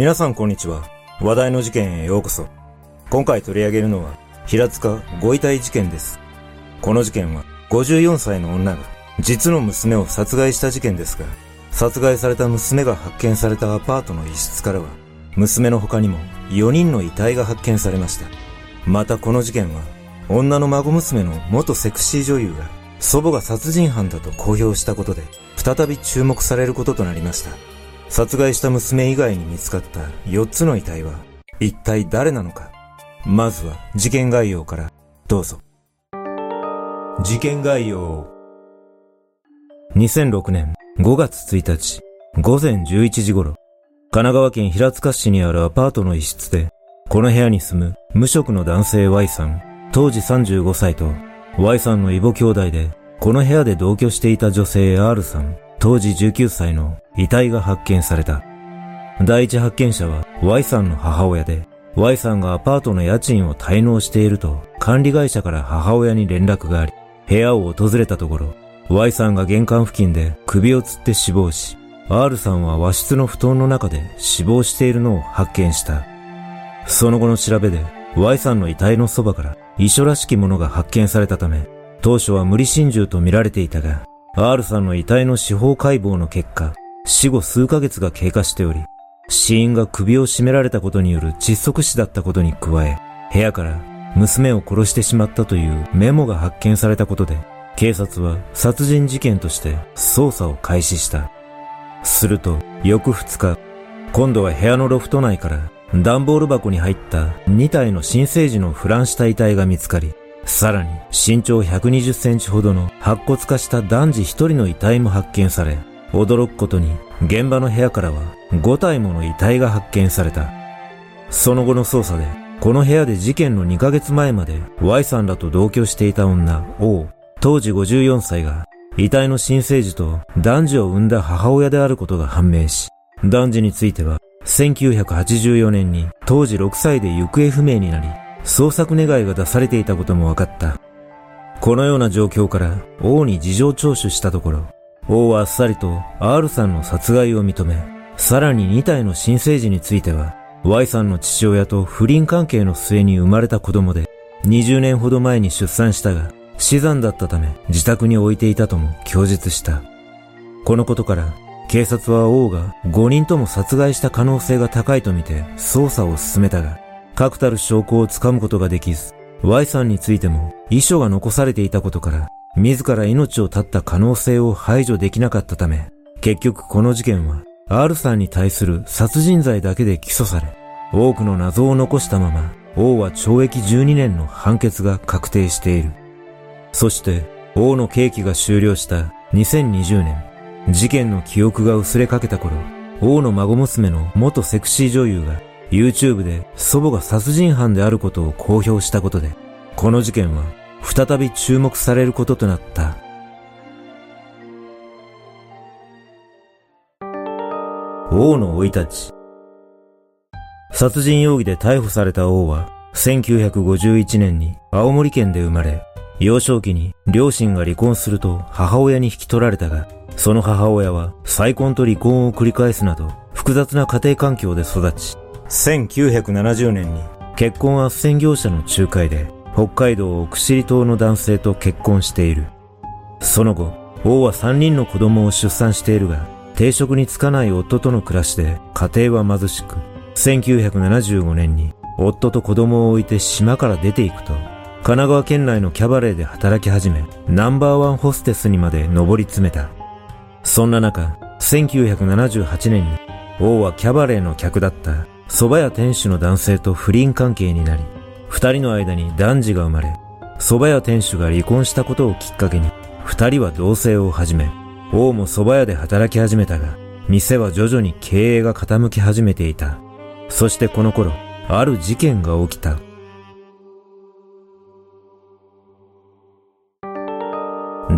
皆さんこんにちは。話題の事件へようこそ。今回取り上げるのは、平塚ご遺体事件です。この事件は、54歳の女が、実の娘を殺害した事件ですが、殺害された娘が発見されたアパートの一室からは、娘の他にも4人の遺体が発見されました。またこの事件は、女の孫娘の元セクシー女優が、祖母が殺人犯だと公表したことで、再び注目されることとなりました。殺害した娘以外に見つかった4つの遺体は一体誰なのか？まずは事件概要からどうぞ。事件概要。2006年5月1日午前11時頃、神奈川県平塚市にあるアパートの一室で、この部屋に住む無職の男性 Y さん、当時35歳と Y さんの異母兄弟で、この部屋で同居していた女性 R さん、当時19歳の遺体が発見された。第一発見者は Y さんの母親で、Y さんがアパートの家賃を滞納していると管理会社から母親に連絡があり、部屋を訪れたところ、Y さんが玄関付近で首をつって死亡し、R さんは和室の布団の中で死亡しているのを発見した。その後の調べで、Y さんの遺体のそばから遺書らしきものが発見されたため、当初は無理心中と見られていたが、R さんの遺体の司法解剖の結果、死後数ヶ月が経過しており、死因が首を絞められたことによる窒息死だったことに加え、部屋から娘を殺してしまったというメモが発見されたことで、警察は殺人事件として捜査を開始した。すると、翌2日、今度は部屋のロフト内から段ボール箱に入った2体の新生児のフランした遺体が見つかり、さらに身長120センチほどの白骨化した男児一人の遺体も発見され、驚くことに現場の部屋からは5体もの遺体が発見された。その後の捜査で、この部屋で事件の2ヶ月前まで Y さんらと同居していた女 O、当時54歳が遺体の新生児と男児を産んだ母親であることが判明し、男児については1984年に当時6歳で行方不明になり、捜索願いが出されていたことも分かった。このような状況から王に事情聴取したところ、王はあっさりと R さんの殺害を認め、さらに2体の新生児については、Y さんの父親と不倫関係の末に生まれた子供で、20年ほど前に出産したが、死産だったため自宅に置いていたとも供述した。このことから、警察は王が5人とも殺害した可能性が高いとみて捜査を進めたが、確たる証拠をつかむことができず、Y さんについても遺書が残されていたことから、自ら命を絶った可能性を排除できなかったため、結局この事件は R さんに対する殺人罪だけで起訴され、多くの謎を残したまま、王は懲役12年の判決が確定している。そして、王の刑期が終了した2020年、事件の記憶が薄れかけた頃、王の孫娘の元セクシー女優が YouTube で祖母が殺人犯であることを公表したことで、この事件は再び注目されることとなった。王の生い立ち。殺人容疑で逮捕された王は、1951年に青森県で生まれ、幼少期に両親が離婚すると母親に引き取られたが、その母親は再婚と離婚を繰り返すなど複雑な家庭環境で育ち、1970年に結婚斡旋業者の仲介で北海道奥尻島の男性と結婚している。その後、王は3人の子供を出産しているが、定職に就かない夫との暮らしで家庭は貧しく、1975年に夫と子供を置いて島から出ていくと、神奈川県内のキャバレーで働き始め、ナンバーワンホステスにまで上り詰めた。そんな中、1978年に王はキャバレーの客だった蕎麦屋店主の男性と不倫関係になり、二人の間に男児が生まれ、蕎麦屋店主が離婚したことをきっかけに、二人は同棲を始め、王も蕎麦屋で働き始めたが、店は徐々に経営が傾き始めていた。そしてこの頃、ある事件が起きた。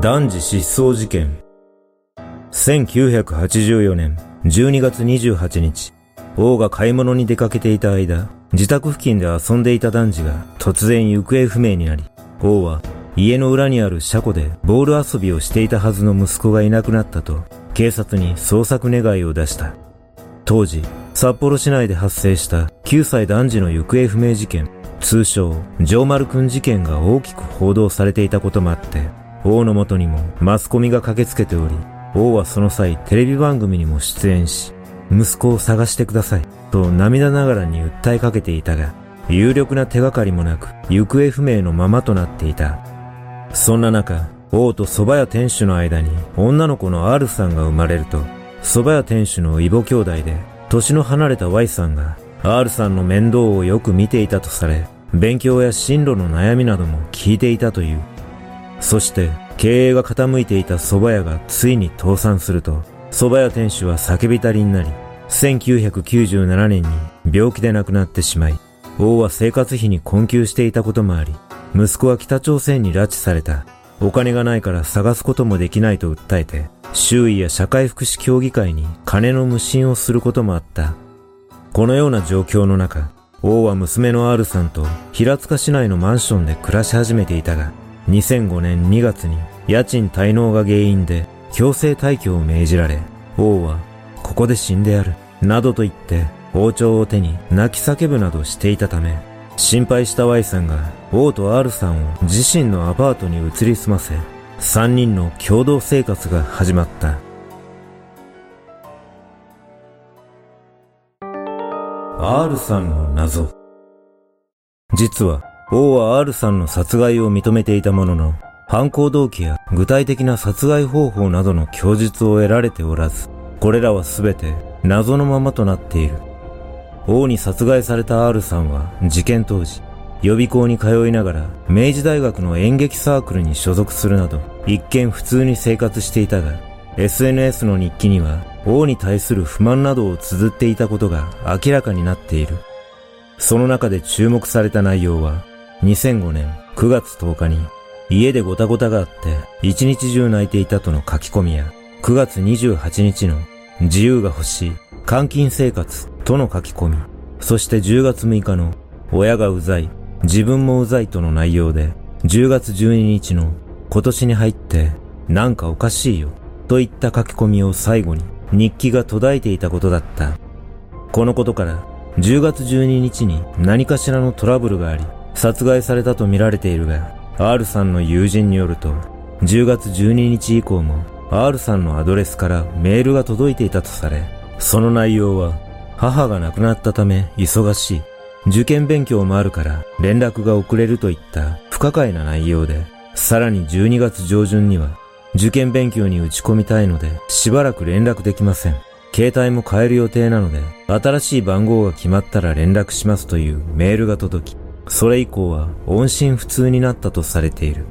男児失踪事件。1984年12月28日、王が買い物に出かけていた間、自宅付近で遊んでいた男児が突然行方不明になり、王は家の裏にある車庫でボール遊びをしていたはずの息子がいなくなったと、警察に捜索願いを出した。当時、札幌市内で発生した9歳男児の行方不明事件、通称、上丸くん事件が大きく報道されていたこともあって、王の元にもマスコミが駆けつけており、王はその際テレビ番組にも出演し、息子を探してください、と涙ながらに訴えかけていたが、有力な手がかりもなく、行方不明のままとなっていた。そんな中、王と蕎麦屋店主の間に女の子の R さんが生まれると、蕎麦屋店主の異母兄弟で、年の離れた Y さんが R さんの面倒をよく見ていたとされ、勉強や進路の悩みなども聞いていたという。そして経営が傾いていた蕎麦屋がついに倒産すると、蕎麦屋店主は叫びたりになり、1997年に病気で亡くなってしまい、王は生活費に困窮していたこともあり、息子は北朝鮮に拉致された。お金がないから探すこともできないと訴えて、周囲や社会福祉協議会に金の無心をすることもあった。このような状況の中、王は娘の R さんと平塚市内のマンションで暮らし始めていたが、2005年2月に家賃滞納が原因で強制退去を命じられ、王はここで死んでやる、などと言って包丁を手に泣き叫ぶなどしていたため、心配した Y さんが王と R さんを自身のアパートに移り住ませ、3人の共同生活が始まった。R さんの謎。実は、王は R さんの殺害を認めていたものの、犯行動機や具体的な殺害方法などの供述を得られておらず、これらはすべて謎のままとなっている。王に殺害された R さんは事件当時、予備校に通いながら明治大学の演劇サークルに所属するなど一見普通に生活していたが SNS の日記には王に対する不満などを綴っていたことが明らかになっている。その中で注目された内容は2005年9月10日に家でごたごたがあって一日中泣いていたとの書き込みや9月28日の自由が欲しい監禁生活との書き込み、そして10月6日の親がうざい自分もうざいとの内容で、10月12日の今年に入ってなんかおかしいよといった書き込みを最後に日記が途絶えていたことだった。このことから10月12日に何かしらのトラブルがあり殺害されたと見られているが R さんの友人によると10月12日以降も R さんのアドレスからメールが届いていたとされその内容は母が亡くなったため忙しい受験勉強もあるから連絡が遅れるといった不可解な内容で、さらに12月上旬には受験勉強に打ち込みたいのでしばらく連絡できません。携帯も変える予定なので、新しい番号が決まったら連絡しますというメールが届き、それ以降は音信不通になったとされている。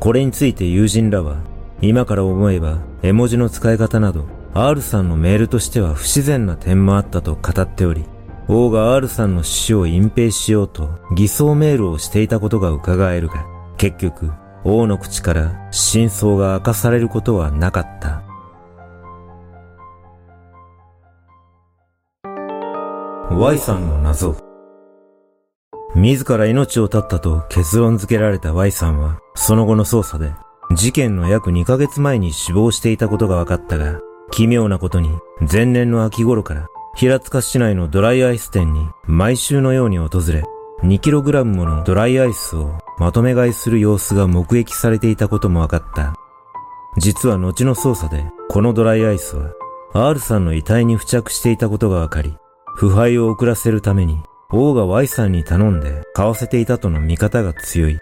これについて友人らは、今から思えば絵文字の使い方など、R さんのメールとしては不自然な点もあったと語っており、王が R さんの死を隠蔽しようと偽装メールをしていたことが伺えるが、結局、王の口から真相が明かされることはなかった。Y さんの謎。自ら命を絶ったと結論付けられた Y さんは、その後の捜査で、事件の約2ヶ月前に死亡していたことが分かったが、奇妙なことに前年の秋頃から平塚市内のドライアイス店に毎週のように訪れ、2kg ものドライアイスをまとめ買いする様子が目撃されていたことも分かった。実は後の捜査で、このドライアイスは、R さんの遺体に付着していたことが分かり、腐敗を遅らせるために、王が Y さんに頼んで買わせていたとの見方が強い。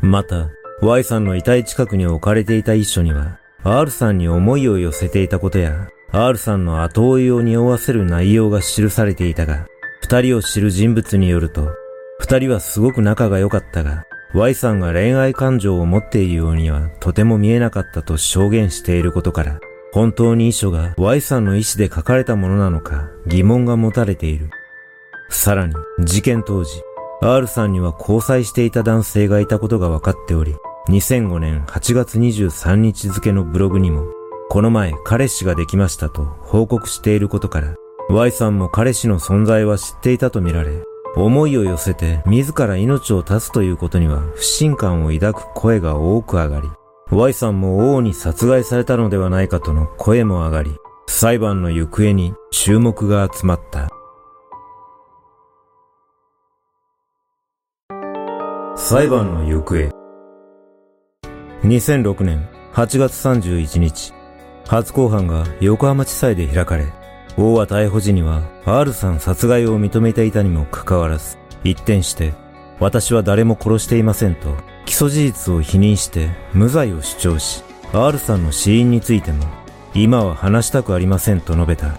また、Y さんの遺体近くに置かれていた遺書には、R さんに思いを寄せていたことや、R さんの後追いを匂わせる内容が記されていたが、二人を知る人物によると、二人はすごく仲が良かったが、Y さんが恋愛感情を持っているようにはとても見えなかったと証言していることから、本当に遺書が Y さんの意思で書かれたものなのか疑問が持たれている。さらに、事件当時、R さんには交際していた男性がいたことが分かっており、2005年8月23日付のブログにも、この前彼氏ができましたと報告していることから、Y さんも彼氏の存在は知っていたとみられ、思いを寄せて自ら命を絶つということには不信感を抱く声が多く上がり、Y さんも王に殺害されたのではないかとの声も上がり、裁判の行方に注目が集まった。裁判の行方2006年8月31日、初公判が横浜地裁で開かれ、王は逮捕時には R さん殺害を認めていたにもかかわらず、一転して、私は誰も殺していませんと、基礎事実を否認して無罪を主張し、R さんの死因についても、今は話したくありませんと述べた。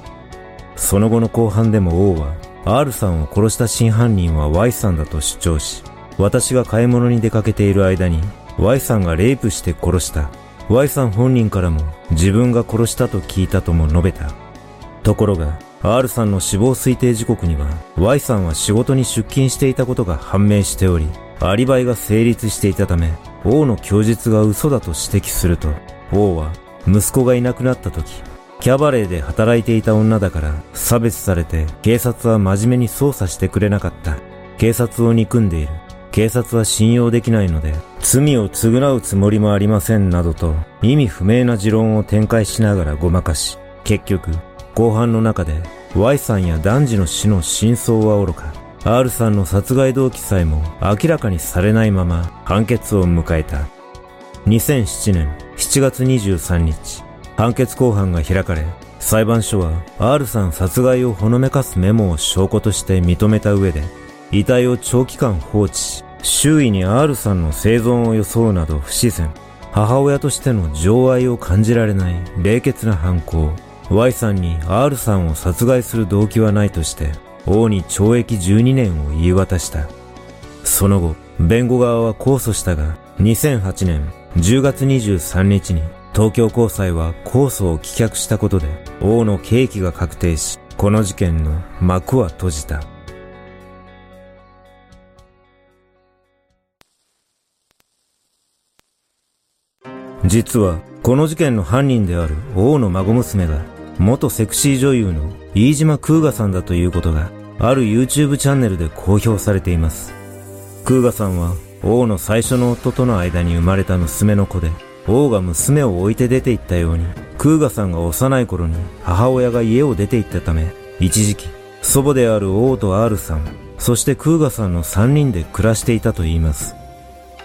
その後の公判でも王は、R さんを殺した真犯人は Y さんだと主張し、私が買い物に出かけている間に Y さんがレイプして殺した。Y さん本人からも自分が殺したと聞いたとも述べた。ところが、R さんの死亡推定時刻には Y さんは仕事に出勤していたことが判明しており、アリバイが成立していたため、王の供述が嘘だと指摘すると、王は息子がいなくなった時、キャバレーで働いていた女だから差別されて警察は真面目に捜査してくれなかった。警察を憎んでいる。警察は信用できないので、罪を償うつもりもありませんなどと、意味不明な持論を展開しながらごまかし、結局、後半の中で、Y さんや男児の死の真相はおろか、R さんの殺害動機さえも明らかにされないまま判決を迎えた。2007年7月23日、判決公判が開かれ、裁判所は R さん殺害をほのめかすメモを証拠として認めた上で、遺体を長期間放置、周囲に R さんの生存を装うなど不自然。母親としての情愛を感じられない冷血な犯行。Y さんに R さんを殺害する動機はないとして、王に懲役12年を言い渡した。その後、弁護側は控訴したが、2008年10月23日に東京高裁は控訴を棄却したことで王の刑期が確定し、この事件の幕は閉じた。実は、この事件の犯人である王の孫娘が、元セクシー女優の飯島空河さんだということが、ある YouTube チャンネルで公表されています。空河さんは、王の最初の夫との間に生まれた娘の子で、王が娘を置いて出て行ったように、空河さんが幼い頃に母親が家を出て行ったため、一時期、祖母である王と R さん、そして空河さんの3人で暮らしていたと言います。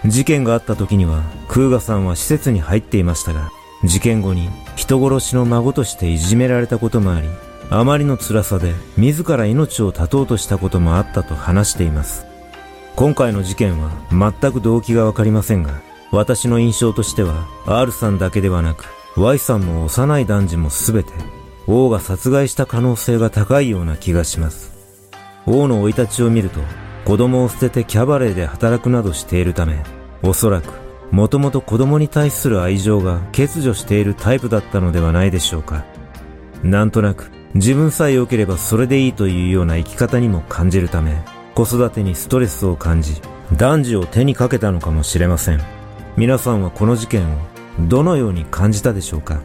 事件があった時には、空河さんは施設に入っていましたが、事件後に人殺しの孫としていじめられたこともあり、あまりの辛さで自ら命を絶とうとしたこともあったと話しています。今回の事件は全く動機がわかりませんが、私の印象としては R さんだけではなく Y さんも幼い男児もすべて王が殺害した可能性が高いような気がします。王の生い立ちを見ると子供を捨ててキャバレーで働くなどしているため、おそらく、もともと子供に対する愛情が欠如しているタイプだったのではないでしょうか。なんとなく、自分さえ良ければそれでいいというような生き方にも感じるため、子育てにストレスを感じ、男児を手にかけたのかもしれません。皆さんはこの事件をどのように感じたでしょうか？